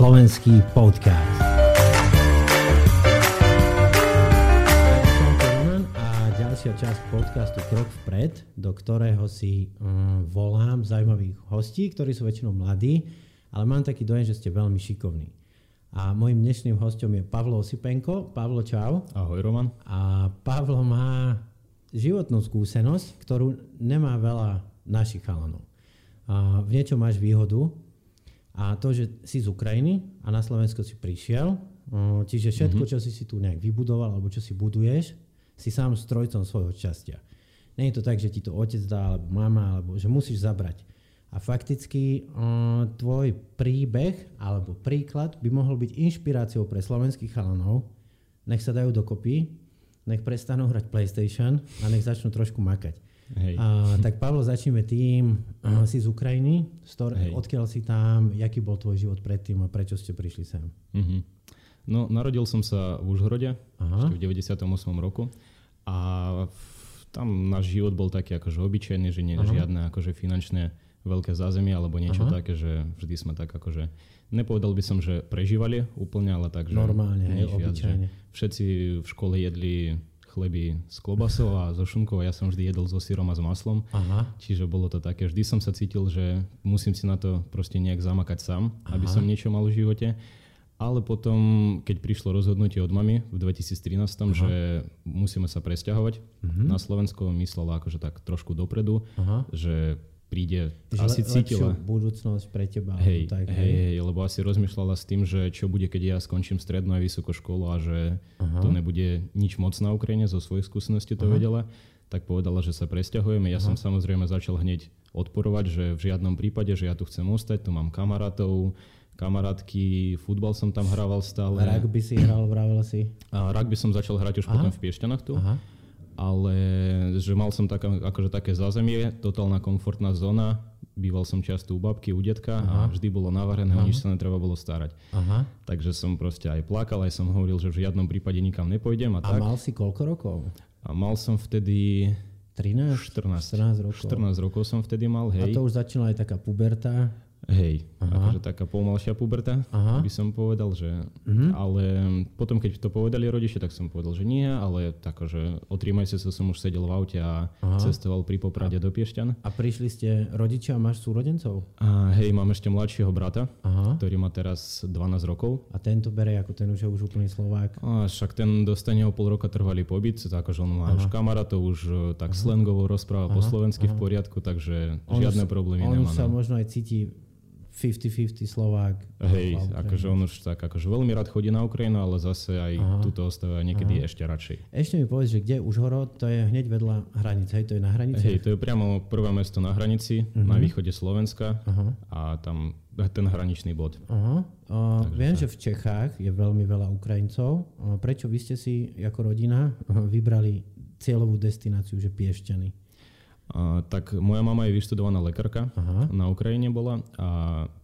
slovenský podcast. a ďalšia časť podcastu Krok vpred, do ktorého si um, volám zaujímavých hostí, ktorí sú väčšinou mladí, ale mám taký dojem, že ste veľmi šikovní. A môjim dnešným hostom je Pavlo Osipenko. Pavlo, čau. Ahoj, Roman. A Pavlo má životnú skúsenosť, ktorú nemá veľa našich chalanov. A v niečom máš výhodu, a to, že si z Ukrajiny a na Slovensko si prišiel, čiže všetko, mm-hmm. čo si si tu nejak vybudoval alebo čo si buduješ, si sám strojcom svojho šťastia. Nie je to tak, že ti to otec dá, alebo mama, alebo že musíš zabrať. A fakticky tvoj príbeh alebo príklad by mohol byť inšpiráciou pre slovenských chalanov. Nech sa dajú dokopy, nech prestanú hrať PlayStation a nech začnú trošku makať. Hej. A, tak Pavlo, začneme tým. Uh, si z Ukrajiny, stor- odkiaľ si tam, jaký bol tvoj život predtým a prečo ste prišli sem? Uh-huh. No, narodil som sa v Užhorode Aha. v 98. roku a tam náš život bol taký akože obyčajný, že nie Aha. žiadne akože finančné veľké zázemie alebo niečo Aha. také, že vždy sme tak akože, nepovedal by som, že prežívali úplne, ale tak, že Normálne, hej, obyčajne. všetci v škole jedli chleby s klobasou a so šunkou a ja som vždy jedol so sírom a s maslom. Aha. Čiže bolo to také, vždy som sa cítil, že musím si na to proste nejak zamakať sám, Aha. aby som niečo mal v živote. Ale potom, keď prišlo rozhodnutie od mamy v 2013, Aha. že musíme sa presťahovať uh-huh. na Slovensko, myslela akože tak trošku dopredu, Aha. že príde, Že asi cítila. budúcnosť pre teba. Hej, tak, hej, hej, lebo asi rozmýšľala s tým, že čo bude, keď ja skončím strednú a vysokú školu a že Aha. to nebude nič moc na Ukrajine, zo svojej skúsenosti to Aha. vedela, tak povedala, že sa presťahujeme. Ja Aha. som samozrejme začal hneď odporovať, že v žiadnom prípade, že ja tu chcem ostať, tu mám kamarátov, kamarátky, futbal som tam hrával stále. Rugby si hral, vravel si? A rugby som začal hrať už Aha. potom v Piešťanách tu. Aha ale že mal som taká, akože také zázemie, totálna komfortná zóna, býval som často u babky, u detka Aha. a vždy bolo navarené, o nič sa netreba bolo starať. Aha. Takže som proste aj plakal, aj som hovoril, že v žiadnom prípade nikam nepôjdem. A, a tak. mal si koľko rokov? A mal som vtedy 13? 14. 14 rokov. 14 rokov som vtedy mal, hej. A to už začala aj taká puberta? Hej, Aha. akože taká pomalšia puberta, Aha. by som povedal, že... Uh-huh. Ale potom, keď to povedali rodičia, tak som povedal, že nie, ale tak, že o tri mesiace som už sedel v aute a Aha. cestoval pri Poprade a, do Piešťan. A prišli ste rodičia, máš súrodencov? A, hej, mám ešte mladšieho brata, Aha. ktorý má teraz 12 rokov. A tento bere ako ten už je už úplný Slovák? A však ten dostane o pol roka trvalý pobyt, akože on má Aha. už kamarátov, už e, tak Aha. slangovo rozpráva Aha. po slovensky Aha. v poriadku, takže on žiadne problémy on nemá. On sa no. možno aj cíti 50-50 Slovák. Hej, akože on už tak akože veľmi rád chodí na Ukrajinu, ale zase aj Aha. tuto ostáva niekedy Aha. ešte radšej. Ešte mi povedz, že kde Užhorod, to je hneď vedľa hranice, hej, to je na hranici? Hej, to je priamo prvé mesto na hranici, uh-huh. na východe Slovenska Aha. a tam ten hraničný bod. Aha. Uh, viem, tak. že v Čechách je veľmi veľa Ukrajincov. Prečo vy ste si ako rodina vybrali cieľovú destináciu, že Piešťany? A, tak moja mama je vyštudovaná lekárka, Aha. na Ukrajine bola a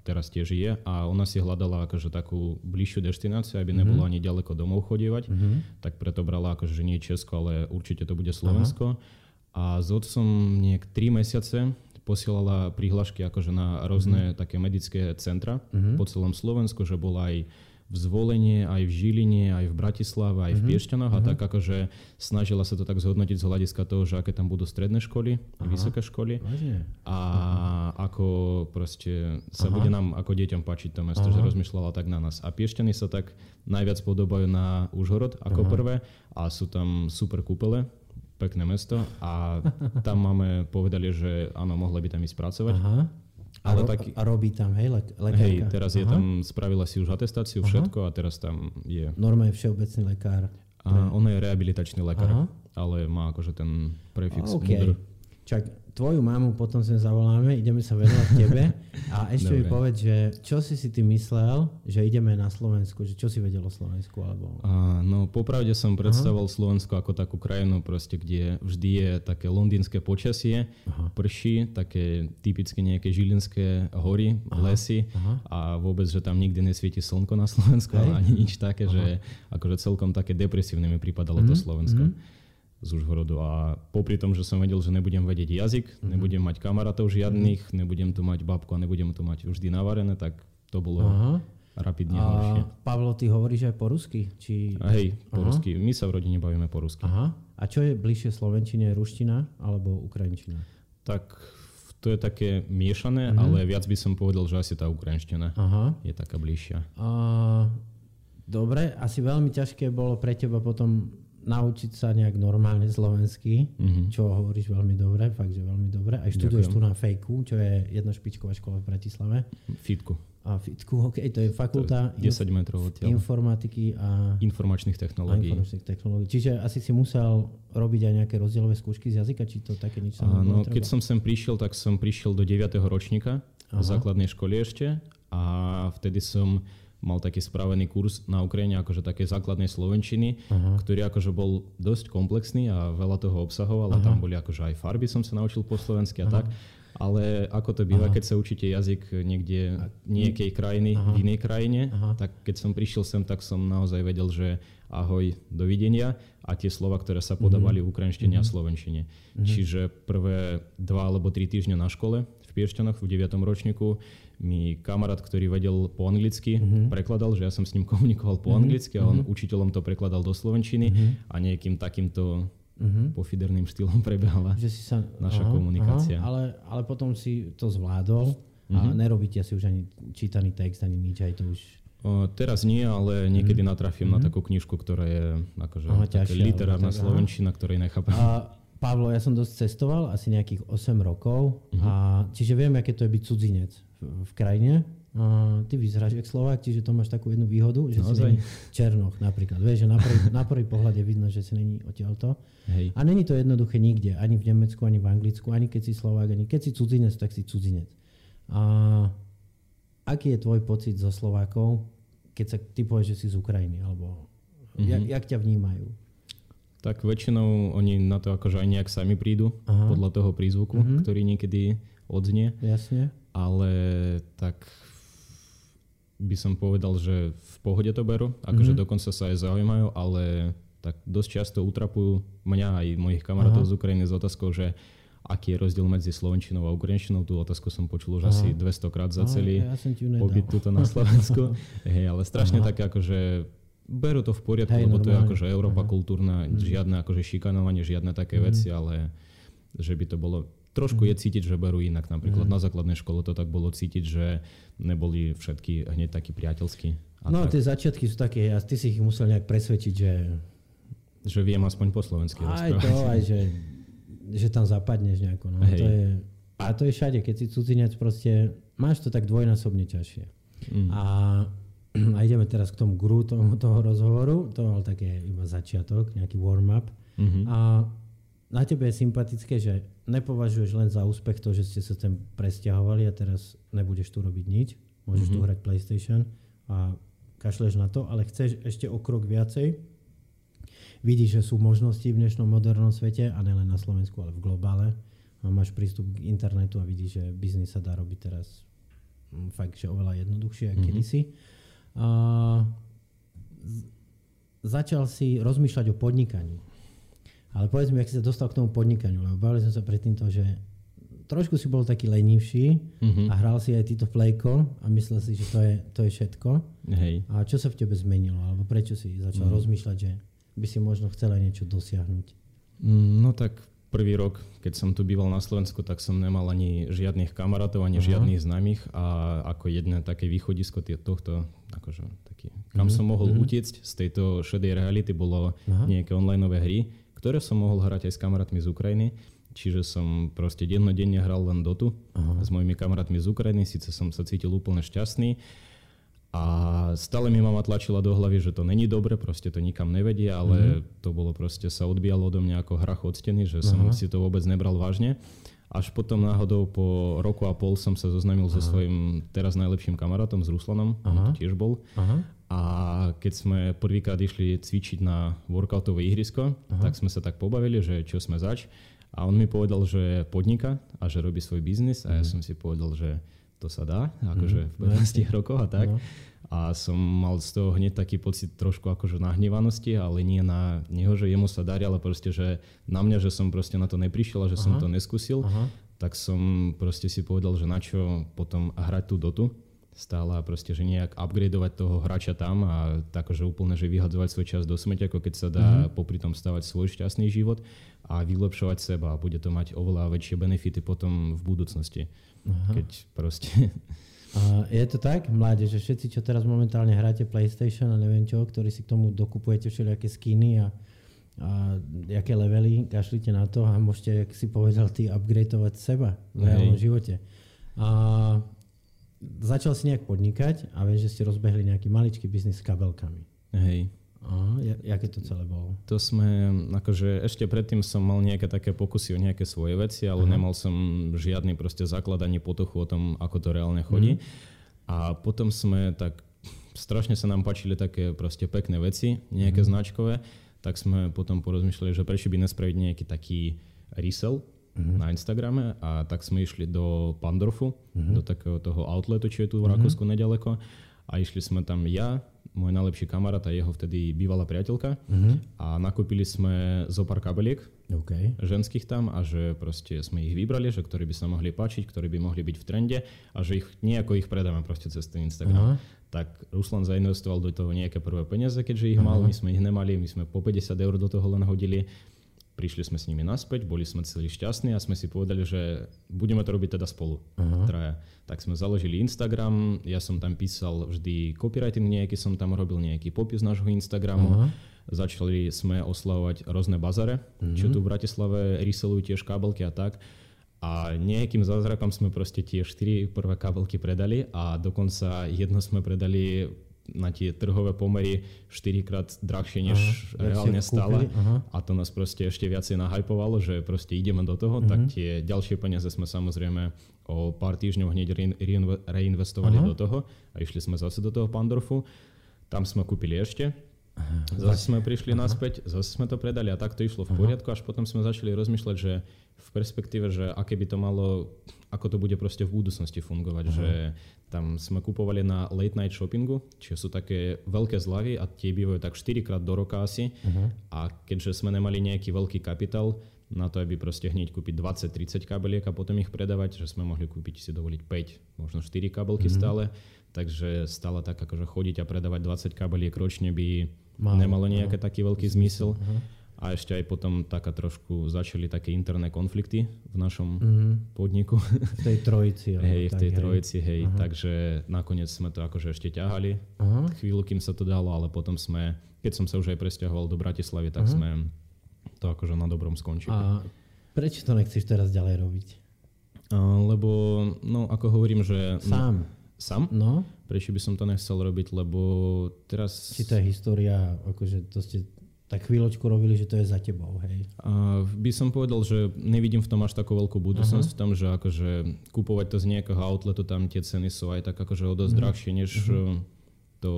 teraz tiež je a ona si hľadala akože takú bližšiu destináciu, aby nebolo uh-huh. ani ďaleko domov chodievať, uh-huh. tak preto brala akože, že nie Česko, ale určite to bude Slovensko. Aha. A s otcom niek 3 mesiace posielala prihlášky akože na rôzne uh-huh. také medické centra uh-huh. po celom Slovensku, že bola aj v Zvolenie, aj v Žiline, aj v Bratislave, aj v mm-hmm. Piešťanoch a mm-hmm. tak akože snažila sa to tak zhodnotiť z hľadiska toho, že aké tam budú stredné školy, Aha. vysoké školy Vážne? a ako proste sa Aha. bude nám ako deťom páčiť to mesto, Aha. že rozmýšľala tak na nás. A Piešťany sa tak najviac podobajú na Užhorod ako Aha. prvé a sú tam super kúpele, pekné mesto a tam máme povedali, že áno, mohli by tam ísť pracovať. Aha. Ale a, ro- taký, a robí tam, hej, le- lekárka? Hej, teraz Aha. je tam, spravila si už atestáciu, Aha. všetko a teraz tam je... Norma je všeobecný lekár. A on je rehabilitačný lekár, Aha. ale má akože ten prefix okay. mudr. Čak, tvoju mamu potom sem zavoláme, ideme sa venovať tebe. A ešte Dobre. mi povedz, že čo si si ty myslel, že ideme na Slovensku, že čo si vedel o Slovensku? Alebo... A, no popravde som predstavoval Slovensko ako takú krajinu, proste, kde vždy je také londýnske počasie, Aha. prší, také typické nejaké žilinské hory, Aha. lesy Aha. a vôbec, že tam nikdy nesvieti slnko na Slovensku, ale ani nič také, Aha. že akože celkom také depresívne mi pripadalo mm-hmm. to mhm. Slovensko. Mm-hmm z Užhorodu a popri tom, že som vedel, že nebudem vedieť jazyk, mm-hmm. nebudem mať kamarátov žiadnych, mm-hmm. nebudem tu mať babku a nebudem tu mať vždy navarené, tak to bolo... Aha. rapidne horšie. Pavlo, ty hovoríš aj po rusky? Či... A hej, po Aha. rusky. My sa v rodine bavíme po rusky. Aha. A čo je bližšie slovenčine, ruština alebo ukrajinčina? Tak to je také miešané, uh-huh. ale viac by som povedal, že asi tá ukrajinština Aha. je taká bližšia. A, dobre, asi veľmi ťažké bolo pre teba potom naučiť sa nejak normálne slovensky, uh-huh. čo hovoríš veľmi dobre, fakt, že veľmi dobre. Aj študuješ Ďakujem. tu na fejku, čo je jedna špičková škola v Bratislave. Fitku. A Fitku, ok, to je fakulta to je 10 metrov odtiaľ. informatiky a informačných technológií. A informačných technológií. Čiže asi si musel robiť aj nejaké rozdielové skúšky z jazyka, či to také nič sa Áno, keď som sem prišiel, tak som prišiel do 9. ročníka Aha. základnej školy ešte a vtedy som mal taký spravený kurz na Ukrajine, akože také základnej slovenčiny, Aha. ktorý akože bol dosť komplexný a veľa toho obsahoval a tam boli akože aj farby som sa naučil po slovensky a Aha. tak. Ale ako to býva, Aha. keď sa učíte jazyk niekde niekej krajiny, Aha. v inej krajine, Aha. tak keď som prišiel sem, tak som naozaj vedel, že ahoj, dovidenia a tie slova, ktoré sa podávali mm-hmm. v ukrajinštine mm-hmm. a mhm. slovenčine. Mm-hmm. Čiže prvé dva alebo tri týždne na škole v Piešťanoch v 9. ročníku mi kamarát, ktorý vedel po anglicky, mm-hmm. prekladal, že ja som s ním komunikoval po mm-hmm. anglicky a on mm-hmm. učiteľom to prekladal do slovenčiny mm-hmm. a nejakým takýmto mm-hmm. pofiderným štýlom prebehala že si sa, naša aha, komunikácia. Aha, ale, ale potom si to zvládol a mm-hmm. nerobíte si už ani čítaný text, ani nič, aj to už... O, teraz nie, ale niekedy mm-hmm. natrafím mm-hmm. na takú knižku, ktorá je akože aha, ťažšia, literárna tak, slovenčina, ktorej nechápem. A Pavlo, ja som dosť cestoval, asi nejakých 8 rokov, mm-hmm. a, čiže viem, aké to je byť cudzinec v, krajine. A ty vyzeráš jak Slovák, čiže to máš takú jednu výhodu, že Naozaj? si není Černoch napríklad. Vieš, že na prvý, na prvý pohľad je vidno, že si není odtiaľto. Hej. A není to jednoduché nikde, ani v Nemecku, ani v Anglicku, ani keď si Slovák, ani keď si cudzinec, tak si cudzinec. A aký je tvoj pocit zo Slovákov, keď sa ty povieš, že si z Ukrajiny, alebo mm-hmm. jak, jak ťa vnímajú? Tak väčšinou oni na to akože aj nejak sami prídu, Aha. podľa toho prízvuku, mm-hmm. ktorý niekedy odznie. Jasne ale tak by som povedal, že v pohode to berú, akože mm-hmm. dokonca sa aj zaujímajú, ale tak dosť často utrapujú mňa aj mojich kamarátov Aha. z Ukrajiny s otázkou, že aký je rozdiel medzi slovenčinou a ukrajinčinou. Tú otázku som počul už Aha. asi 200 krát za celý Aha, ja pobyt tuto na Slovensku. Hej, ale strašne Aha. také akože berú to v poriadku, Hej, lebo normálne. to je akože Európa Aha. kultúrna, mm. žiadne akože šikanovanie, žiadne také mm. veci, ale že by to bolo trošku mm. je cítiť, že berú inak. Napríklad mm. na základnej škole to tak bolo cítiť, že neboli všetky hneď takí priateľskí. no tak. tie začiatky sú také, a ty si ich musel nejak presvedčiť, že... Že viem aspoň po slovensky Aj rozprávať. to, aj že, že tam zapadneš nejako. No. To je, a to je všade, keď si cudzinec proste, máš to tak dvojnásobne ťažšie. Mm. A, a ideme teraz k tomu gru toho, toho rozhovoru, to bol také iba začiatok, nejaký warm-up. Mm-hmm. A na tebe je sympatické, že nepovažuješ len za úspech to, že ste sa sem presťahovali a teraz nebudeš tu robiť nič, môžeš mm-hmm. tu mhm. hrať PlayStation a kašleš na to, ale chceš ešte o krok viacej. Vidíš, že sú možnosti v dnešnom modernom svete a nielen na Slovensku, ale v globále. A máš prístup k internetu a vidíš, že biznis sa dá robiť teraz mm, fakt, že oveľa jednoduchšie ako mm-hmm. kedysi. A z- začal si rozmýšľať o podnikaní. Ale povedz mi, ak si sa dostal k tomu podnikaniu, lebo bavili sme sa predtým to, že trošku si bol taký lenivší mm-hmm. a hral si aj týto flejko a myslel si, že to je, to je všetko. Hej. A čo sa v tebe zmenilo? Alebo prečo si začal mm. rozmýšľať, že by si možno chcel aj niečo dosiahnuť? Mm, no tak prvý rok, keď som tu býval na Slovensku, tak som nemal ani žiadnych kamarátov, ani Aha. žiadnych známych a ako jedné také východisko tohto, akože taký, kam mm-hmm. som mohol mm-hmm. utiecť z tejto šedej reality, bolo Aha. nejaké onlineové hry ktoré som mohol hrať aj s kamarátmi z Ukrajiny. Čiže som proste dennodenne hral len Dotu Aha. s mojimi kamarátmi z Ukrajiny, síce som sa cítil úplne šťastný a stále mi mama tlačila do hlavy, že to není dobre, proste to nikam nevedie, ale mm. to bolo proste, sa odbíjalo odo mňa ako hrach od steny, že som Aha. si to vôbec nebral vážne. Až potom náhodou po roku a pol som sa zoznámil Aha. so svojím teraz najlepším kamarátom, s Ruslanom, Aha. on to tiež bol. Aha. A keď sme prvýkrát išli cvičiť na workoutové ihrisko, Aha. tak sme sa tak pobavili, že čo sme zač. A on mi povedal, že podniká a že robí svoj biznis a ja mhm. som si povedal, že to sa dá, akože v 15 rokoch a tak. A som mal z toho hneď taký pocit trošku akože nahnevanosti, ale nie na neho, že jemu sa darí, ale proste, že na mňa, že som proste na to neprišiel a že Aha. som to neskúsil. Aha. Tak som proste si povedal, že na čo potom hrať tú dotu stále proste, že nejak upgradeovať toho hráča tam a tak, že úplne, že vyhadzovať svoj čas do smeťa, ako keď sa dá mm-hmm. popri tom stavať svoj šťastný život a vylepšovať seba a bude to mať oveľa väčšie benefity potom v budúcnosti. Aha. Keď proste... A je to tak, mládež, že všetci, čo teraz momentálne hráte PlayStation a neviem čo, ktorí si k tomu dokupujete všelijaké skiny a a aké levely, kašlite na to a môžete, jak si povedal, ty upgradeovať seba v reálnom živote. A začal si nejak podnikať a viem, že ste rozbehli nejaký maličký biznis s kabelkami. Hej. A jaké to celé bolo? To sme, akože ešte predtým som mal nejaké také pokusy o nejaké svoje veci, ale Aha. nemal som žiadny proste základ ani potuchu o tom, ako to reálne chodí. Mm. A potom sme tak, strašne sa nám páčili také proste pekné veci, nejaké mm. značkové tak sme potom porozmýšľali, že prečo by nespraviť nejaký taký resell mm-hmm. na Instagrame a tak sme išli do Pandorfu, mm-hmm. do takého toho outletu, čo je tu v mhm. Rakúsku mm-hmm. nedaleko a išli sme tam ja, môj najlepší kamarát a jeho vtedy bývalá priateľka mm-hmm. a nakúpili sme zo pár kabeliek okay. ženských tam a že proste sme ich vybrali, že ktorí by sa mohli páčiť, ktorí by mohli byť v trende a že ich nejako ich predáme proste cez ten Instagram. Uh-huh tak Ruslan zainvestoval do toho nejaké prvé peniaze, keďže ich mal, my sme ich nemali, my sme po 50 eur do toho len hodili. Prišli sme s nimi naspäť, boli sme celí šťastní a sme si povedali, že budeme to robiť teda spolu, uh-huh. traja. Tak sme založili Instagram, ja som tam písal vždy copywriting nejaký, som tam robil nejaký popis nášho Instagramu. Uh-huh. Začali sme oslavovať rôzne bazare, uh-huh. čo tu v Bratislave reselujú tiež kábelky a tak. A nejakým zázrakom sme proste tie 4 prvé kabelky predali a dokonca jedno sme predali na tie trhové pomery 4 krát drahšie, než aha, reálne stále. A to nás proste ešte viacej nahypovalo, že proste ideme do toho, uh-huh. tak mhm. tie ďalšie peniaze sme samozrejme o pár týždňov hneď reinvestovali uh-huh. do toho a išli sme zase do toho Pandorfu. Tam sme kúpili ešte Zase sme prišli Aha. naspäť, zase sme to predali a tak to išlo v poriadku, až potom sme začali rozmýšľať, že v perspektíve, že aké by to malo, ako to bude proste v budúcnosti fungovať, Aha. že tam sme kupovali na late night shoppingu, čiže sú také veľké zľavy a tie bývajú tak 4 krát do roka asi Aha. a keďže sme nemali nejaký veľký kapitál, na to, aby proste hneď kúpiť 20-30 kabeliek a potom ich predávať, že sme mohli kúpiť si dovoliť 5, možno 4 kabelky mm-hmm. stále, takže stále tak akože chodiť a predávať 20 kabeliek ročne by Malo, nemalo nejaký taký veľký zmysel. Uh-huh. A ešte aj potom taká trošku začali také interné konflikty v našom uh-huh. podniku. V tej trojici. hej, v tej hej. trojici, hej. Uh-huh. Takže nakoniec sme to akože ešte ťahali. Uh-huh. Chvíľu, kým sa to dalo, ale potom sme, keď som sa už aj presťahoval do Bratislavy, tak uh-huh. sme to akože na dobrom skončili. A prečo to nechceš teraz ďalej robiť? Lebo, no ako hovorím, že... Sám. Sám? No. Prečo by som to nechcel robiť, lebo teraz... Či je história, akože to ste tak chvíľočku robili, že to je za tebou, hej? A by som povedal, že nevidím v tom až takú veľkú budúcnosť, uh-huh. v tom, že akože kupovať to z nejakého outletu, tam tie ceny sú aj tak akože o dosť uh-huh. drahšie, než uh-huh. to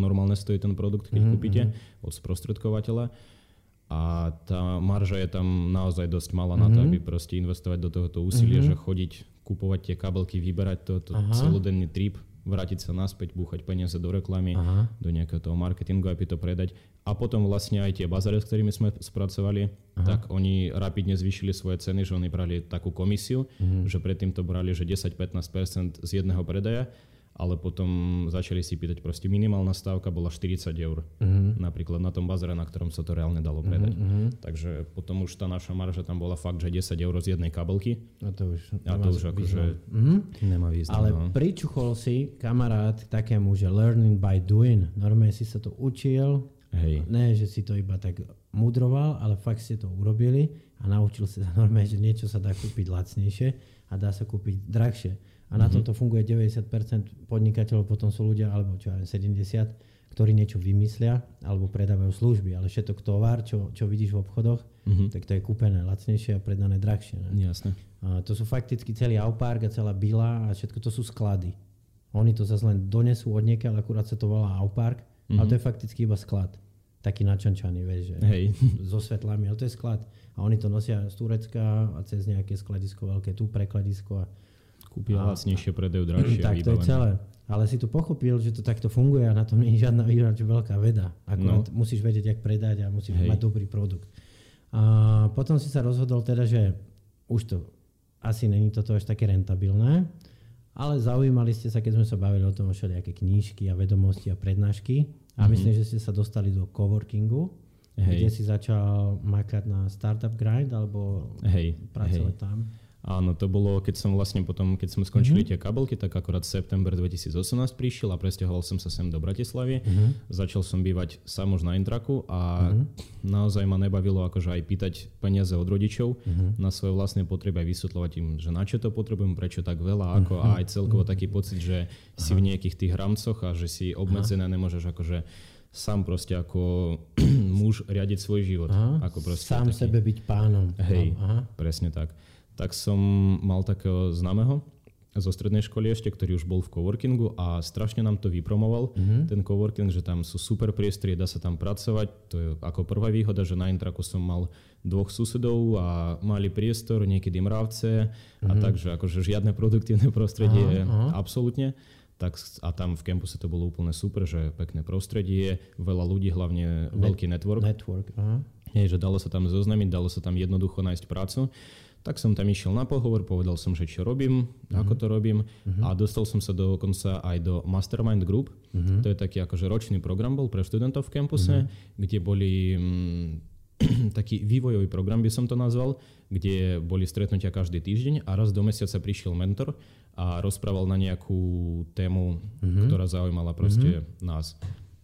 normálne stojí ten produkt, keď uh-huh. kúpite od sprostredkovateľa. A tá marža je tam naozaj dosť malá uh-huh. na to, aby proste investovať do tohoto úsilia, uh-huh. že chodiť, kupovať tie kabelky, vyberať to, to uh-huh. celodenný trip, vrátiť sa naspäť, búchať peniaze do reklamy, Aha. do nejakého toho marketingu, aby to predať. A potom vlastne aj tie bazare, s ktorými sme spracovali, Aha. tak oni rapidne zvýšili svoje ceny, že oni brali takú komisiu, mhm. že predtým to brali, že 10-15% z jedného predaja ale potom začali si pýtať proste minimálna stávka bola 40 eur. Uh-huh. Napríklad na tom bazare, na ktorom sa to reálne dalo mhm, predať. Uh-huh. Takže potom už tá naša marža tam bola fakt, že 10 eur z jednej kabelky. A to už, a to už akože uh-huh. nemá význam. Ale no. pričuchol si kamarát takému, že learning by doing. Normálne si sa to učil. Hej. Ne, že si to iba tak mudroval, ale fakt ste to urobili a naučil sa normálne, že niečo sa dá kúpiť lacnejšie a dá sa kúpiť drahšie a na mm-hmm. tomto funguje 90% podnikateľov, potom sú ľudia, alebo čo aj 70, ktorí niečo vymyslia alebo predávajú služby, ale všetok tovar, čo, čo vidíš v obchodoch, mm-hmm. tak to je kúpené lacnejšie a predané drahšie. Ne? Jasne. A to sú fakticky celý Aupark a celá Bila a všetko to sú sklady. Oni to zase len donesú od ale akurát sa to volá Aupark, mm-hmm. ale to je fakticky iba sklad. Taký načančaný, vieš, že Hej. so svetlami, ale to je sklad. A oni to nosia z Turecka a cez nejaké skladisko veľké, tu prekladisko a Kúpia lacnejšie, predajú drahšie. Tak to je celé. Ale si tu pochopil, že to takto funguje a na tom nie je žiadna výrač veľká veda. Akurát no. musíš vedieť, jak predať a musíš Hej. mať dobrý produkt. A potom si sa rozhodol teda, že už to asi není toto až také rentabilné. ale zaujímali ste sa, keď sme sa bavili o tom, všelijaké knížky a vedomosti a prednášky. A mm-hmm. myslím, že ste sa dostali do coworkingu, hej. kde si začal makať na Startup Grind alebo hej, pracovať hej. tam. Áno, to bolo, keď som vlastne potom, keď sme skončili mm-hmm. tie kabelky, tak akorát september 2018 prišiel a presťahoval som sa sem do Bratislavy. Mm-hmm. Začal som bývať sám už na Intraku a mm-hmm. naozaj ma nebavilo akože aj pýtať peniaze od rodičov mm-hmm. na svoje vlastné potreby a vysvetľovať im, že na čo to potrebujem, prečo tak veľa, ako mm-hmm. a aj celkovo mm-hmm. taký pocit, že Aha. si v nejakých tých rámcoch a že si obmedzené nemôžeš akože sám proste ako muž riadiť svoj život. Aha. Ako sám taký, sebe byť pánom. Hej, Aha. presne tak tak som mal takého známeho zo strednej školy ešte, ktorý už bol v coworkingu a strašne nám to vypromoval, mm-hmm. ten coworking, že tam sú super priestory, dá sa tam pracovať. To je ako prvá výhoda, že na Intraku som mal dvoch susedov a mali priestor, niekedy mravce mm-hmm. a mhm. takže akože žiadne produktívne prostredie, aha, aha. absolútne. Tak, a tam v campuse to bolo úplne super, že pekné prostredie, veľa ľudí, hlavne Net, veľký network. Network, aha. Je, že dalo sa tam zoznamiť, dalo sa tam jednoducho nájsť prácu. Tak som tam išiel na pohovor, povedal som, že čo robím, uh-huh. ako to robím uh-huh. a dostal som sa dokonca aj do Mastermind Group. Uh-huh. To je taký akože ročný program bol pre študentov v kampuse, uh-huh. kde boli mm, taký vývojový program by som to nazval, kde boli stretnutia každý týždeň a raz do mesiaca prišiel mentor a rozprával na nejakú tému, uh-huh. ktorá zaujímala proste uh-huh. nás.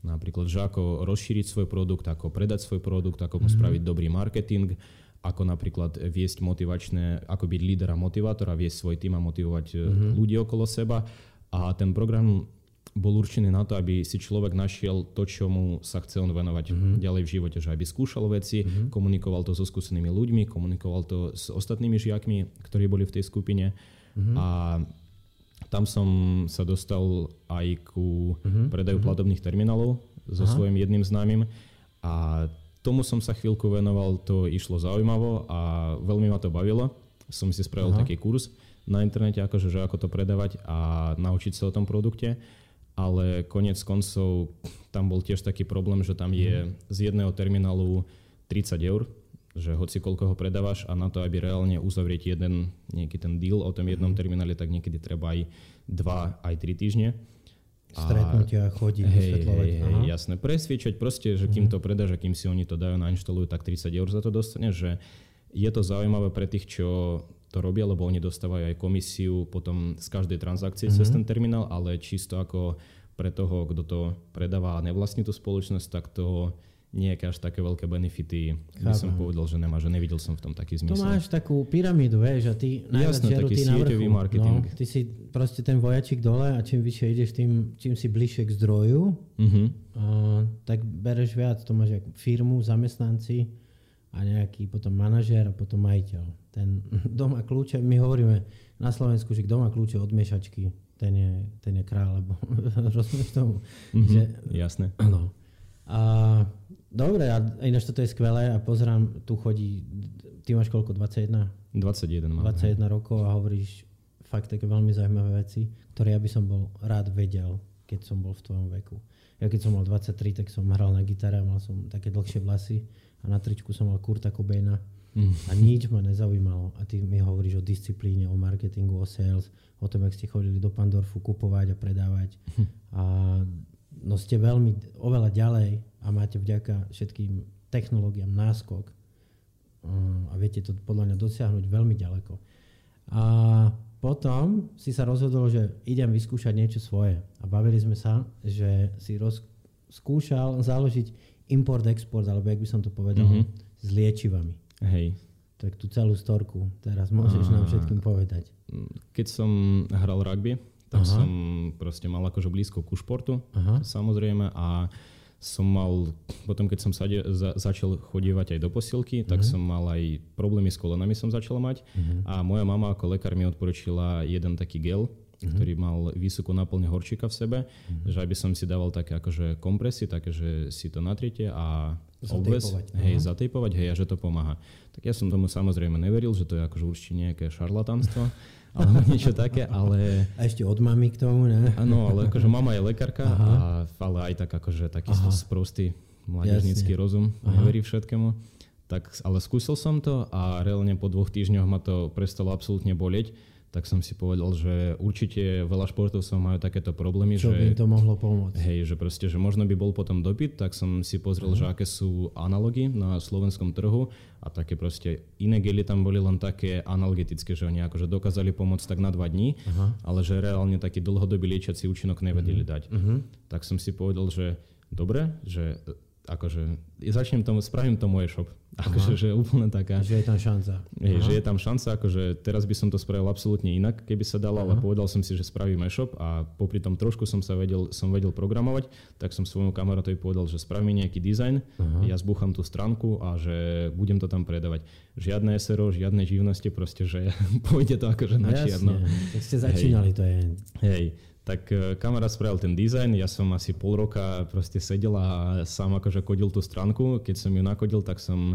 Napríklad, že ako rozšíriť svoj produkt, ako predať svoj produkt, ako uh-huh. spraviť dobrý marketing, ako napríklad viesť motivačné, ako byť líder a motivátor a viesť svoj tým a motivovať mm-hmm. ľudí okolo seba. A ten program bol určený na to, aby si človek našiel to, čo mu sa chce on venovať mm-hmm. ďalej v živote, že aby skúšal veci, mm-hmm. komunikoval to so skúsenými ľuďmi, komunikoval to s ostatnými žiakmi, ktorí boli v tej skupine. Mm-hmm. A tam som sa dostal aj ku mm-hmm. predaju mm-hmm. platobných terminálov so Aha. svojím jedným známym. A Tomu som sa chvíľku venoval, to išlo zaujímavo a veľmi ma to bavilo. Som si spravil Aha. taký kurz na internete, akože, že ako to predávať a naučiť sa o tom produkte. Ale konec koncov tam bol tiež taký problém, že tam je z jedného terminálu 30 eur, že hoci koľko ho predávaš a na to, aby reálne uzavrieť jeden nejaký ten deal o tom jednom mhm. termináli, tak niekedy treba aj 2, aj 3 týždne stretnutia, chodiť, hej, vysvetľovať. Hej, hej, jasné. Presviečať proste, že kým mhm. to predáš a kým si oni to dajú, nainštalujú, tak 30 eur za to dostane, že je to zaujímavé pre tých, čo to robia, lebo oni dostávajú aj komisiu potom z každej transakcie mm-hmm. cez ten terminál, ale čisto ako pre toho, kto to predáva a nevlastní tú spoločnosť, tak to nejaké až také veľké benefity by som povedal, že nemá, že nevidel som v tom taký zmysel. To máš takú pyramídu, vieš, a ty Jasné, taký ty sieťový marketing. No, ty si proste ten vojačik dole a čím vyššie ideš, tým, čím si bližšie k zdroju, uh-huh. a, tak bereš viac. To máš firmu, zamestnanci a nejaký potom manažér a potom majiteľ. Ten doma kľúče, my hovoríme na Slovensku, že doma kľúče od miešačky, ten je, ten je kráľ, lebo rozumieš tomu. Uh-huh. Že, Jasné. No. A Dobre, a ináč toto je skvelé a pozerám, tu chodí, ty máš koľko, 21? 21 mám. 21 hej. rokov a hovoríš fakt také veľmi zaujímavé veci, ktoré ja by som bol rád vedel, keď som bol v tvojom veku. Ja keď som mal 23, tak som hral na gitare, mal som také dlhšie vlasy a na tričku som mal Kurta Cobaina mm. a nič ma nezaujímalo. A ty mi hovoríš o disciplíne, o marketingu, o sales, o tom, jak ste chodili do Pandorfu kupovať a predávať. A no ste veľmi oveľa ďalej a máte vďaka všetkým technológiám náskok a viete to podľa mňa dosiahnuť veľmi ďaleko. A potom si sa rozhodol, že idem vyskúšať niečo svoje. A bavili sme sa, že si roz, skúšal založiť import-export, alebo jak by som to povedal, mm-hmm. s liečivami. Hej. Tak tú celú storku teraz môžeš a... nám všetkým povedať. Keď som hral rugby, tak Aha. som proste mal akože blízko ku športu, Aha. samozrejme, a som mal, potom keď som sa, za, začal chodievať aj do posilky, tak uh-huh. som mal aj problémy s kolenami som začal mať uh-huh. a moja mama ako lekár mi odporúčila jeden taký gel, uh-huh. ktorý mal vysokú náplň horčíka v sebe, uh-huh. že aby som si dával také akože kompresy, také, že si to natriete a obves, hej, uh-huh. zatejpovať, hej, a že to pomáha. Tak ja som tomu samozrejme neveril, že to je akože určite nejaké šarlatánstvo. alebo niečo také, ale... A ešte od mami k tomu, ne? Áno, ale akože mama je lekárka, a, ale aj tak akože taký Aha. sprostý mládežnícky rozum, Aha. neverí všetkému. Tak, ale skúsil som to a reálne po dvoch týždňoch ma to prestalo absolútne boleť, tak som si povedal, že určite veľa športovcov majú takéto problémy. Čo že, by im to mohlo pomôcť. Hej, že proste, že možno by bol potom dopyt, tak som si pozrel, uh-huh. že aké sú analogy na slovenskom trhu a také proste iné gely tam boli len také analgetické, že oni akože dokázali pomôcť tak na dva dní, uh-huh. ale že reálne taký dlhodobý liečiaci účinok nevedeli uh-huh. dať. Uh-huh. Tak som si povedal, že dobre, že akože začnem tomu, spravím tomu e-shop. Akože, že úplne taká... Že je tam šanca. Je, že je tam šanca, akože teraz by som to spravil absolútne inak, keby sa dalo, ale povedal som si, že spravím e-shop a popri tom trošku som sa vedel, som vedel programovať, tak som svojmu kamarátovi povedal, že spravím nejaký dizajn, Aha. ja zbúcham tú stránku a že budem to tam predávať. Žiadne SRO, žiadne živnosti, proste, že pôjde to akože na čierno. Tak ste začínali, hej. to je. Hej. Tak e, kamarát spravil ten dizajn, ja som asi pol roka proste sedel a sám akože kodil tú stránku. Keď som ju nakodil, tak som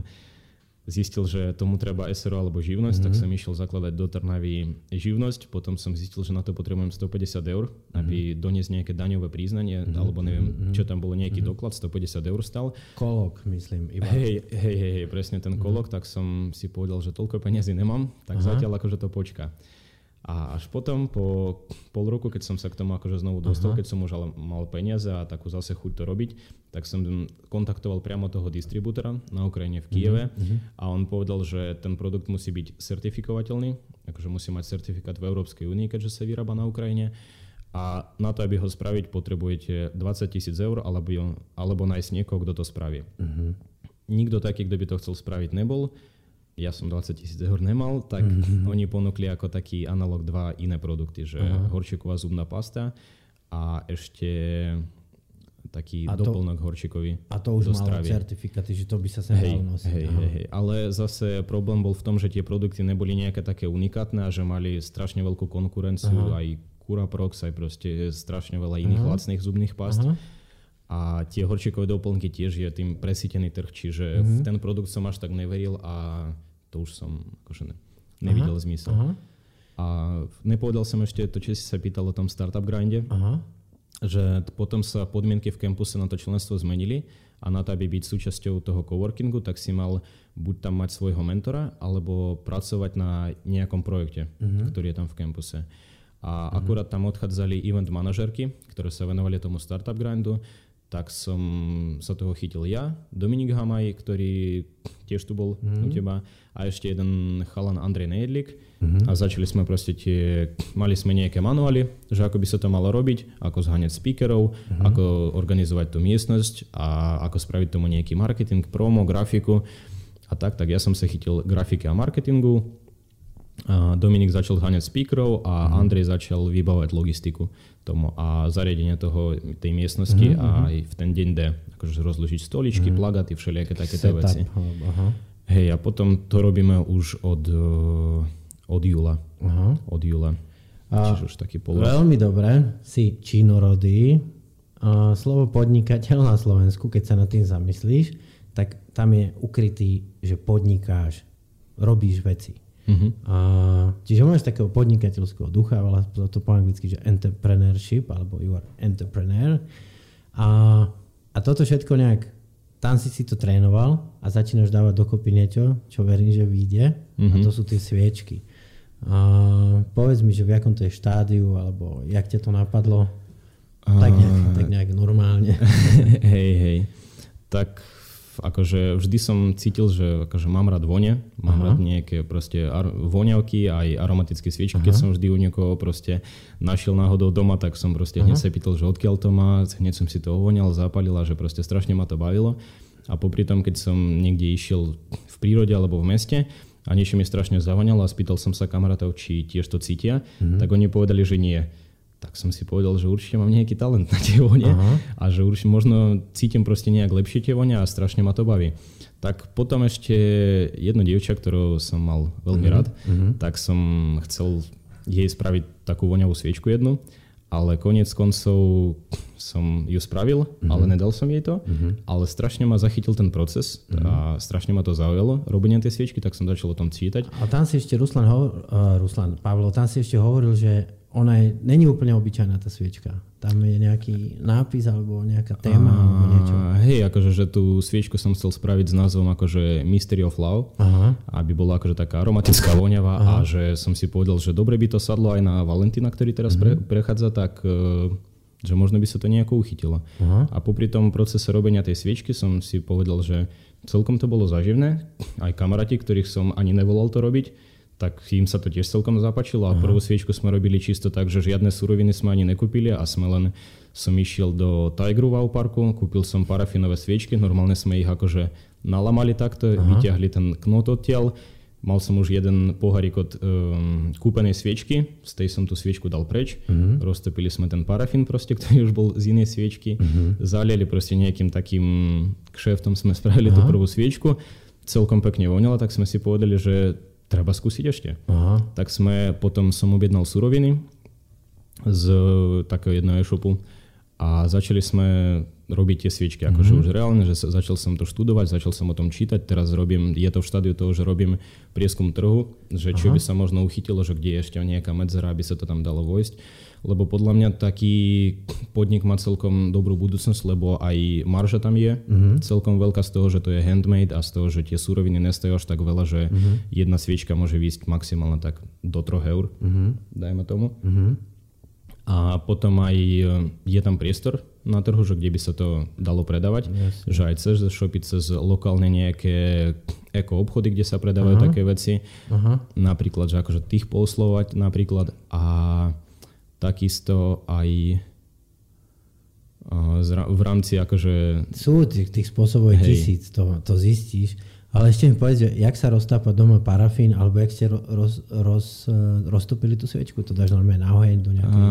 zistil, že tomu treba SRO alebo živnosť, mm-hmm. tak mhm. som išiel zakladať do Trnavy živnosť, potom som zistil, že na to potrebujem 150 eur, mm-hmm. aby doniesť nejaké daňové priznanie, mm-hmm. alebo neviem, mm-hmm. čo tam bolo, nejaký mm-hmm. doklad, 150 eur stal. Kolok, myslím. Iba. Hej, hej, hej, hej, presne ten kolok, mm-hmm. tak som si povedal, že toľko peniazy nemám, tak Aha. zatiaľ akože to počká. A až potom, po pol roku, keď som sa k tomu akože znovu dostal, Aha. keď som už ale mal peniaze a takú zase chuť to robiť, tak som kontaktoval priamo toho distribútora na Ukrajine v Kieve uh-huh. a on povedal, že ten produkt musí byť certifikovateľný, akože musí mať certifikát v Európskej únii, keďže sa vyrába na Ukrajine. A na to, aby ho spraviť, potrebujete 20 tisíc eur alebo, alebo nájsť niekoho, kto to spraví. Uh-huh. Nikto taký, kto by to chcel spraviť, nebol ja som 20 tisíc eur nemal, tak mm-hmm. oni ponúkli ako taký analog dva iné produkty, že uh-huh. horčíková zubná pasta a ešte taký a to, doplnok horčíkový. A to už malo certifikáty, že to by sa sem hej, nosiť. Hej, hej, hej. Ale zase problém bol v tom, že tie produkty neboli nejaké také unikátne a že mali strašne veľkú konkurenciu, uh-huh. aj Curaprox, aj proste strašne veľa iných uh-huh. lacných zubných past. Uh-huh. A tie horčíkové doplnky tiež je tým presítený trh, čiže uh-huh. v ten produkt som až tak neveril a to už som akože ne, nevidel aha, zmysel. Aha. A nepovedal som ešte to, čo si sa pýtal o tom startup grinde, aha. že potom sa podmienky v campuse na to členstvo zmenili a na to, aby byť súčasťou toho coworkingu, tak si mal buď tam mať svojho mentora, alebo pracovať na nejakom projekte, uh-huh. ktorý je tam v campuse. A uh-huh. akurát tam odchádzali event manažerky, ktoré sa venovali tomu startup grindu, tak som sa toho chytil ja, Dominik Hamaj, ktorý tiež tu bol mm-hmm. u teba a ešte jeden chalan Andrej Nejedlik mm-hmm. a začali sme proste tie, mali sme nejaké manuály, že ako by sa to malo robiť, ako zháňať speakerov, mm-hmm. ako organizovať tú miestnosť a ako spraviť tomu nejaký marketing, promo, grafiku a tak, tak ja som sa chytil grafiky a marketingu, Dominik začal zháňať speakerov a mm-hmm. Andrej začal vybavať logistiku tomu a zariadenie toho, tej miestnosti mm-hmm. a aj v ten deň D, akože rozložiť stoličky, mm-hmm. plagaty, všelijaké takéto veci. Aha. Hej, a potom to robíme už od, eh, od júla. Aha. Od júla. A Čiže už taký pol. Veľmi dobre, si činorodý. A slovo podnikateľ na Slovensku, keď sa nad tým zamyslíš, tak tam je ukrytý, že podnikáš, robíš veci. Uh-huh. A, čiže máš takého podnikateľského ducha, ale to po anglicky, že entrepreneurship, alebo you are entrepreneur. A, a toto všetko nejak, tam si si to trénoval a začínaš dávať dokopy niečo, čo verím, že vyjde. Uh-huh. A mhm. to sú tie sviečky. A povedz mi, že v akom to je štádiu, alebo jak ťa to napadlo. Uh, tak, nejak, tak nejak normálne. hej, hej. Tak akože vždy som cítil, že akože mám rád vone, mám Aha. rád nejaké proste ar- voňavky aj aromatické sviečky. Aha. Keď som vždy u niekoho proste našiel náhodou doma, tak som proste hneď sa pýtal, že odkiaľ to má, hneď som si to ovoňal, zapalil a že proste strašne ma to bavilo. A popri tom, keď som niekde išiel v prírode alebo v meste, a niečo mi strašne zavoňalo a spýtal som sa kamarátov, či tiež to cítia, mm-hmm. tak oni povedali, že nie tak som si povedal, že určite mám nejaký talent na tie vone Aha. a že určite možno cítim proste nejak lepšie tie vone a strašne ma to baví. Tak potom ešte jedno dievča, ktorú som mal veľmi uh-huh. rád, uh-huh. tak som chcel jej spraviť takú voňavú sviečku jednu, ale konec koncov som ju spravil, uh-huh. ale nedal som jej to, uh-huh. ale strašne ma zachytil ten proces uh-huh. a strašne ma to zaujalo, robenie tej sviečky, tak som začal o tom čítať. A tam si ešte Ruslan, ho- uh, Ruslan Pavlo, tam si ešte hovoril, že ona je, není úplne obyčajná tá sviečka. Tam je nejaký nápis alebo nejaká téma a, alebo niečo. Hej, akože že tú sviečku som chcel spraviť s názvom akože Mystery of Love, Aha. aby bola akože taká aromatická, voňavá a že som si povedal, že dobre by to sadlo aj na Valentína, ktorý teraz pre, mhm. prechádza, tak e, že možno by sa to nejako uchytilo. Aha. A popri tom procese robenia tej sviečky som si povedal, že celkom to bolo zaživné. Aj kamaráti, ktorých som ani nevolal to robiť, tak im sa to tiež celkom zapačilo a prvú sviečku sme robili čisto tak, že žiadne suroviny sme ani nekúpili a sme len som išiel do Tigru Wow parku, kúpil som parafinové sviečky, normálne sme ich akože nalamali takto, Aha. vyťahli ten knot odtiaľ, mal som už jeden pohárik od um, kúpenej sviečky, z tej som tú sviečku dal preč, uh-huh. roztopili sme ten parafín proste, ktorý už bol z inej sviečky, uh-huh. zaliali proste nejakým takým kšeftom sme spravili Aha. tú prvú sviečku, celkom pekne voňala, tak sme si povedali, že treba skúsiť ešte. Aha. Tak sme, potom som objednal suroviny z takého jedného e-shopu a začali sme robiť tie sviečky. Akože mm-hmm. už reálne, že začal som to študovať, začal som o tom čítať, teraz robím, je to v štádiu toho, že robím prieskum trhu, že čo Aha. by sa možno uchytilo, že kde je ešte nejaká medzera, aby sa to tam dalo vojsť lebo podľa mňa taký podnik má celkom dobrú budúcnosť, lebo aj marža tam je uh-huh. celkom veľká z toho, že to je handmade a z toho, že tie súroviny nestajú až tak veľa, že uh-huh. jedna sviečka môže výjsť maximálne tak do 3 eur, uh-huh. dajme tomu. Uh-huh. A potom aj e, je tam priestor na trhu, že kde by sa to dalo predávať, Jasne. že aj cez shopy, cez lokálne nejaké eko obchody, kde sa predávajú Aha. také veci. Aha. Napríklad, že akože tých poslovať napríklad a takisto aj v rámci akože... Sú tých, tých spôsobov hej. tisíc, to, to zistíš. Ale ešte mi povedz, že jak sa roztápa doma parafín, alebo jak ste roz, roz, e, roztopili tú sviečku? To dáš normálne na oheň do nejakého...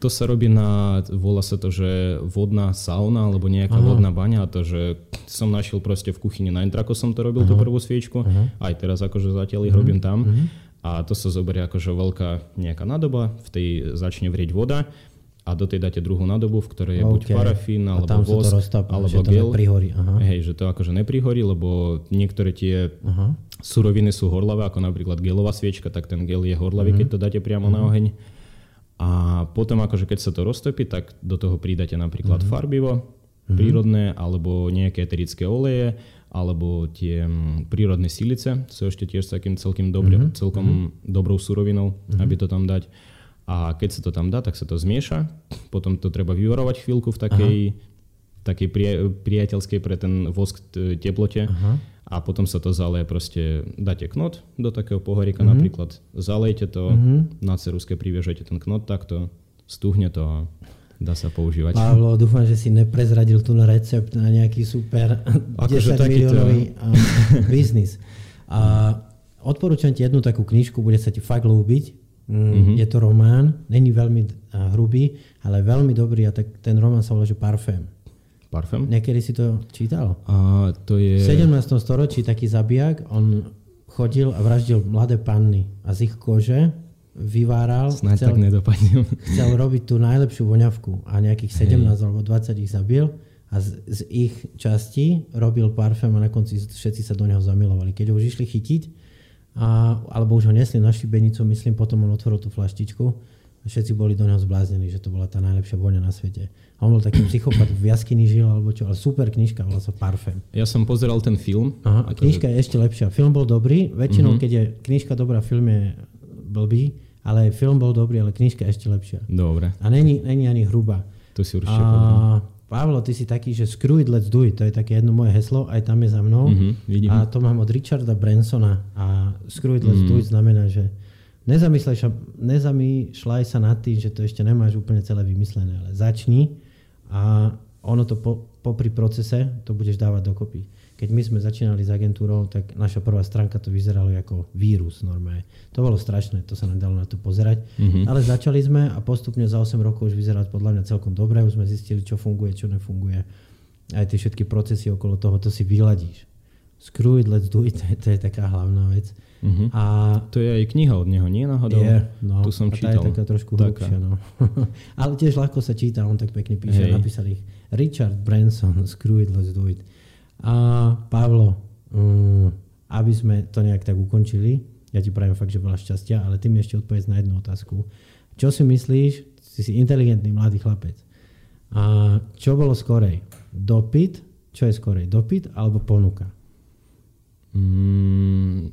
to sa robí na, volá sa to, že vodná sauna, alebo nejaká Aha. vodná baňa. A to, že som našiel proste v kuchyni na intrako som to robil, Aha. tú prvú sviečku. Aha. Aj teraz akože zatiaľ ich Aha. robím tam. Aha. A to sa zoberie ako že veľká nejaká nádoba, v tej začne vrieť voda a do tej dáte druhú nádobu, v ktorej je okay. buď parafín, alebo vosk, roztápa, alebo že gel. To Aha. Hej, že to akože neprihorí, lebo niektoré tie Aha. suroviny sú horlavé, ako napríklad gelová sviečka, tak ten gel je horlavý, uh-huh. keď to dáte priamo uh-huh. na oheň. A potom akože keď sa to roztopí, tak do toho pridáte napríklad uh-huh. farbivo, uh-huh. prírodné, alebo nejaké eterické oleje, alebo tie mm, prírodné silice sú ešte tiež takým celkom, dobre, mm-hmm. celkom mm-hmm. dobrou surovinou, mm-hmm. aby to tam dať. A keď sa to tam dá, tak sa to zmieša. Potom to treba vyvarovať chvíľku v takej, takej prie, priateľskej pre ten vosk teplote. Aha. A potom sa to zaleje proste, dáte knot do takého pohárika mm-hmm. napríklad, zalejte to, mm-hmm. na ceruske priviažete ten knot takto, stuhne to a dá sa používať. Pavlo, dúfam, že si neprezradil tu na recept na nejaký super Ako 10 miliónový to... biznis. A odporúčam ti jednu takú knižku, bude sa ti fakt ľúbiť. Mm-hmm. Je to román, není veľmi hrubý, ale veľmi dobrý a tak ten román sa volá, že Parfém. Parfém? Niekedy si to čítal? A to je... V 17. storočí taký zabijak, on chodil a vraždil mladé panny a z ich kože vyváral. Snáď chcel, tak nedopadnem. Chcel robiť tú najlepšiu voňavku a nejakých 17 Hej. alebo 20 ich zabil a z, z ich časti robil parfém a na konci všetci sa do neho zamilovali. Keď ho už išli chytiť, a, alebo už ho nesli na šibenicu, myslím, potom on otvoril tú flaštičku a všetci boli do neho zbláznení, že to bola tá najlepšia voňa na svete. A on bol taký psychopat v jaskyni žil, alebo čo, ale super knižka, volá sa Parfém. Ja som pozeral ten film. Aha, a knižka je ešte lepšia. Film bol dobrý, väčšinou, mm-hmm. keď je knižka dobrá, film je blbý, ale film bol dobrý, ale knižka ešte lepšia. Dobre. A není, není ani hrubá. To si určite a, Pavlo, ty si taký, že screw it, let's do it. To je také jedno moje heslo, aj tam je za mnou. Mm-hmm, a to mám od Richarda Bransona. A screw it, let's mm. do it znamená, že nezamýšľaj sa nad tým, že to ešte nemáš úplne celé vymyslené, ale začni a ono to po, popri procese to budeš dávať dokopy. Keď my sme začínali s agentúrou, tak naša prvá stránka to vyzeralo ako vírus normálne. To bolo strašné, to sa nám dalo na to pozerať. Mm-hmm. Ale začali sme a postupne za 8 rokov už vyzerá podľa mňa celkom dobre. Už sme zistili, čo funguje, čo nefunguje. Aj tie všetky procesy okolo toho, to si vyladíš. Screw it, let's do it, to je taká hlavná vec. Uh-huh. A to je aj kniha od neho, nie náhodou? Je, no. Tu som a čítal. je taká trošku hlubšia, no. Ale tiež ľahko sa číta, on tak pekne píše, hey. napísali ich. Richard Branson, Screw it, let's do it. A Pavlo, um, aby sme to nejak tak ukončili, ja ti prajem fakt, že veľa šťastia, ale ty mi ešte odpovedz na jednu otázku. Čo si myslíš? Si si inteligentný mladý chlapec. A čo bolo skorej? Dopyt? Čo je skorej? Dopyt alebo ponuka? Mm,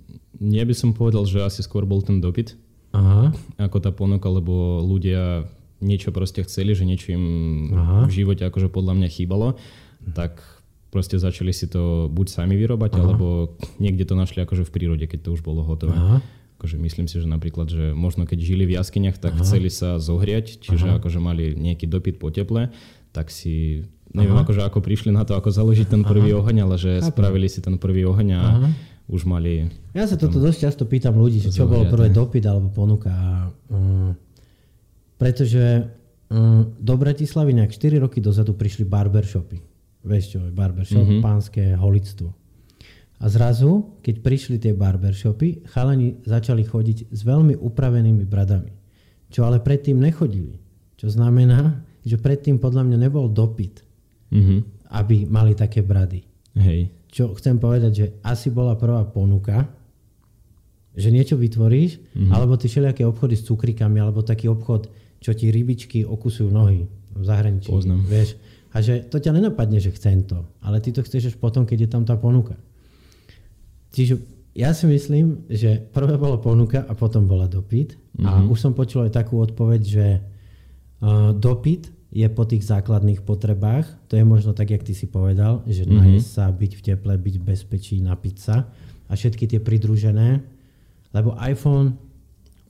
ja by som povedal, že asi skôr bol ten dopyt. Aha. Ako tá ponuka, lebo ľudia niečo proste chceli, že niečo im Aha. v živote akože podľa mňa chýbalo, tak proste začali si to buď sami vyrobať, Aha. alebo niekde to našli akože v prírode, keď to už bolo hotové. Aha. Akože myslím si, že napríklad, že možno keď žili v jaskyniach, tak Aha. chceli sa zohriať, čiže Aha. akože mali nejaký dopyt po teple, tak si, neviem Aha. akože ako prišli na to, ako založiť ten prvý Aha. oheň, ale že Chápem. spravili si ten prvý oheň a Aha. už mali... Ja sa toto dosť často pýtam ľudí, že čo bolo prvé dopyt alebo ponuka. Um, pretože um, do Bratislavy nejak 4 roky dozadu prišli barbershopy. Vieš čo, barbershop, mm-hmm. pánske holictvo. A zrazu, keď prišli tie barbershopy, chalani začali chodiť s veľmi upravenými bradami. Čo ale predtým nechodili. Čo znamená, že predtým podľa mňa nebol dopyt, mm-hmm. aby mali také brady. Hej. Čo chcem povedať, že asi bola prvá ponuka, že niečo vytvoríš, mm-hmm. alebo ty všelijaké obchody s cukrikami, alebo taký obchod, čo ti rybičky okusujú nohy v zahraničí. Poznám. Vieš, a že to ťa nenapadne, že chcem to, ale ty to chceš až potom, keď je tam tá ponuka. Čiže ja si myslím, že prvé bolo ponuka a potom bola dopyt. Mm-hmm. A mhm. už som počul aj takú odpoveď, že uh, dopyt je po tých základných potrebách. To je možno tak, jak ty si povedal, že mm-hmm. nájsť sa, byť v teple, byť v bezpečí, napiť sa a všetky tie pridružené. Lebo iPhone...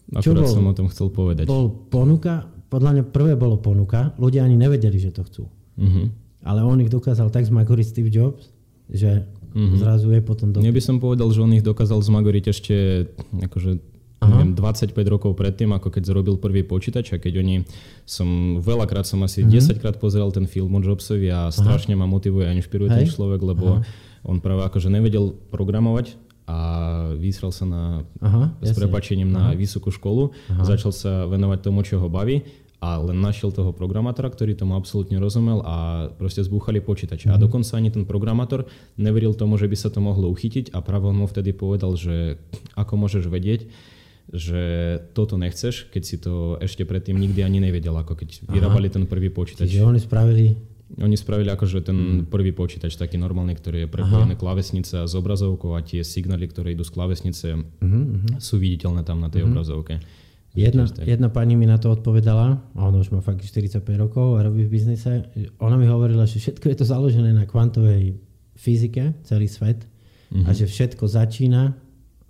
Čo Akurát bol, som o tom chcel povedať. Bol ponuka, podľa mňa prvé bolo ponuka, ľudia ani nevedeli, že to chcú. Mm-hmm. Ale on ich dokázal tak zmagoriť Steve Jobs, že mm-hmm. zrazu je potom dopyt. Ja by som povedal, že on ich dokázal zmagoriť ešte akože neviem, 25 rokov predtým, ako keď zrobil prvý počítač a keď oni, som veľakrát som asi mm-hmm. 10 krát pozeral ten film o Jobsovi a strašne Aha. ma motivuje a inšpiruje Hej. ten človek, lebo Aha. on práve akože nevedel programovať a vysrel sa na, Aha, s prepačením na vysokú školu, Aha. začal sa venovať tomu, čo ho baví a len našiel toho programátora, ktorý tomu absolútne rozumel a proste zbúchali počítač. Mm-hmm. A mhm. dokonca ani ten programátor neveril tomu, že by sa to mohlo uchytiť a práve on mu vtedy povedal, že ako môžeš vedieť, že toto nechceš, keď si to ešte predtým nikdy ani nevedel, ako keď Aha. vyrábali ten prvý počítač. Čiže oni spravili oni spravili akože ten mm. prvý počítač taký normálny, ktorý je prepojený klávesnica s obrazovkou a tie signály, ktoré idú z klávesnice, mm-hmm. sú viditeľné tam na tej mm-hmm. obrazovke. Jedna, jedna pani mi na to odpovedala, a ona už má fakt 45 rokov a robí v biznise. Ona mi hovorila, že všetko je to založené na kvantovej fyzike, celý svet, mm-hmm. a že všetko začína,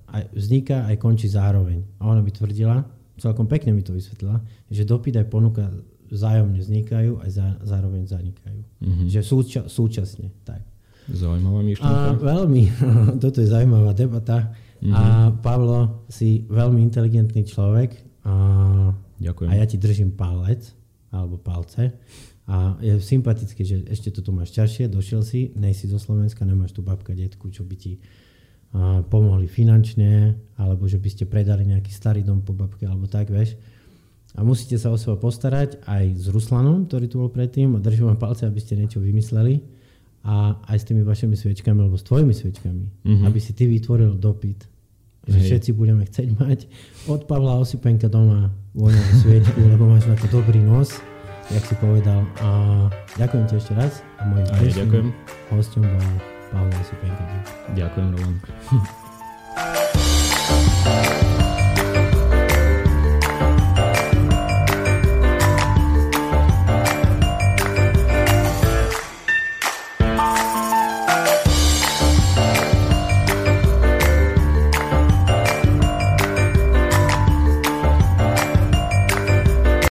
aj vzniká, aj končí zároveň. A ona by tvrdila, celkom pekne mi to vysvetlila, že dopyt aj ponuka vzájomne vznikajú, aj za, zároveň zanikajú. Mm-hmm. Že súča, súčasne. Tak. Zaujímavá myšlienka. A veľmi. Toto je zaujímavá debata. Mm-hmm. A Pavlo, si veľmi inteligentný človek a, Ďakujem. a ja ti držím palec, alebo palce. A je sympatické, že ešte to tu máš ťažšie, došiel si, nej si zo Slovenska, nemáš tu babka, detku, čo by ti a, pomohli finančne, alebo že by ste predali nejaký starý dom po babke, alebo tak, vieš. A musíte sa o seba postarať aj s Ruslanom, ktorý tu bol predtým a držím vám palce, aby ste niečo vymysleli a aj s tými vašimi sviečkami alebo s tvojimi sviečkami, mm-hmm. aby si ty vytvoril dopyt že všetci budeme chcieť mať od Pavla Osipenka doma voňavú sviečku, lebo máš na to dobrý nos, jak si povedal. A ďakujem ti ešte raz. A mojim a ja ďakujem. hostom bol Pavlo Osipenka. Ďakujem, Roland.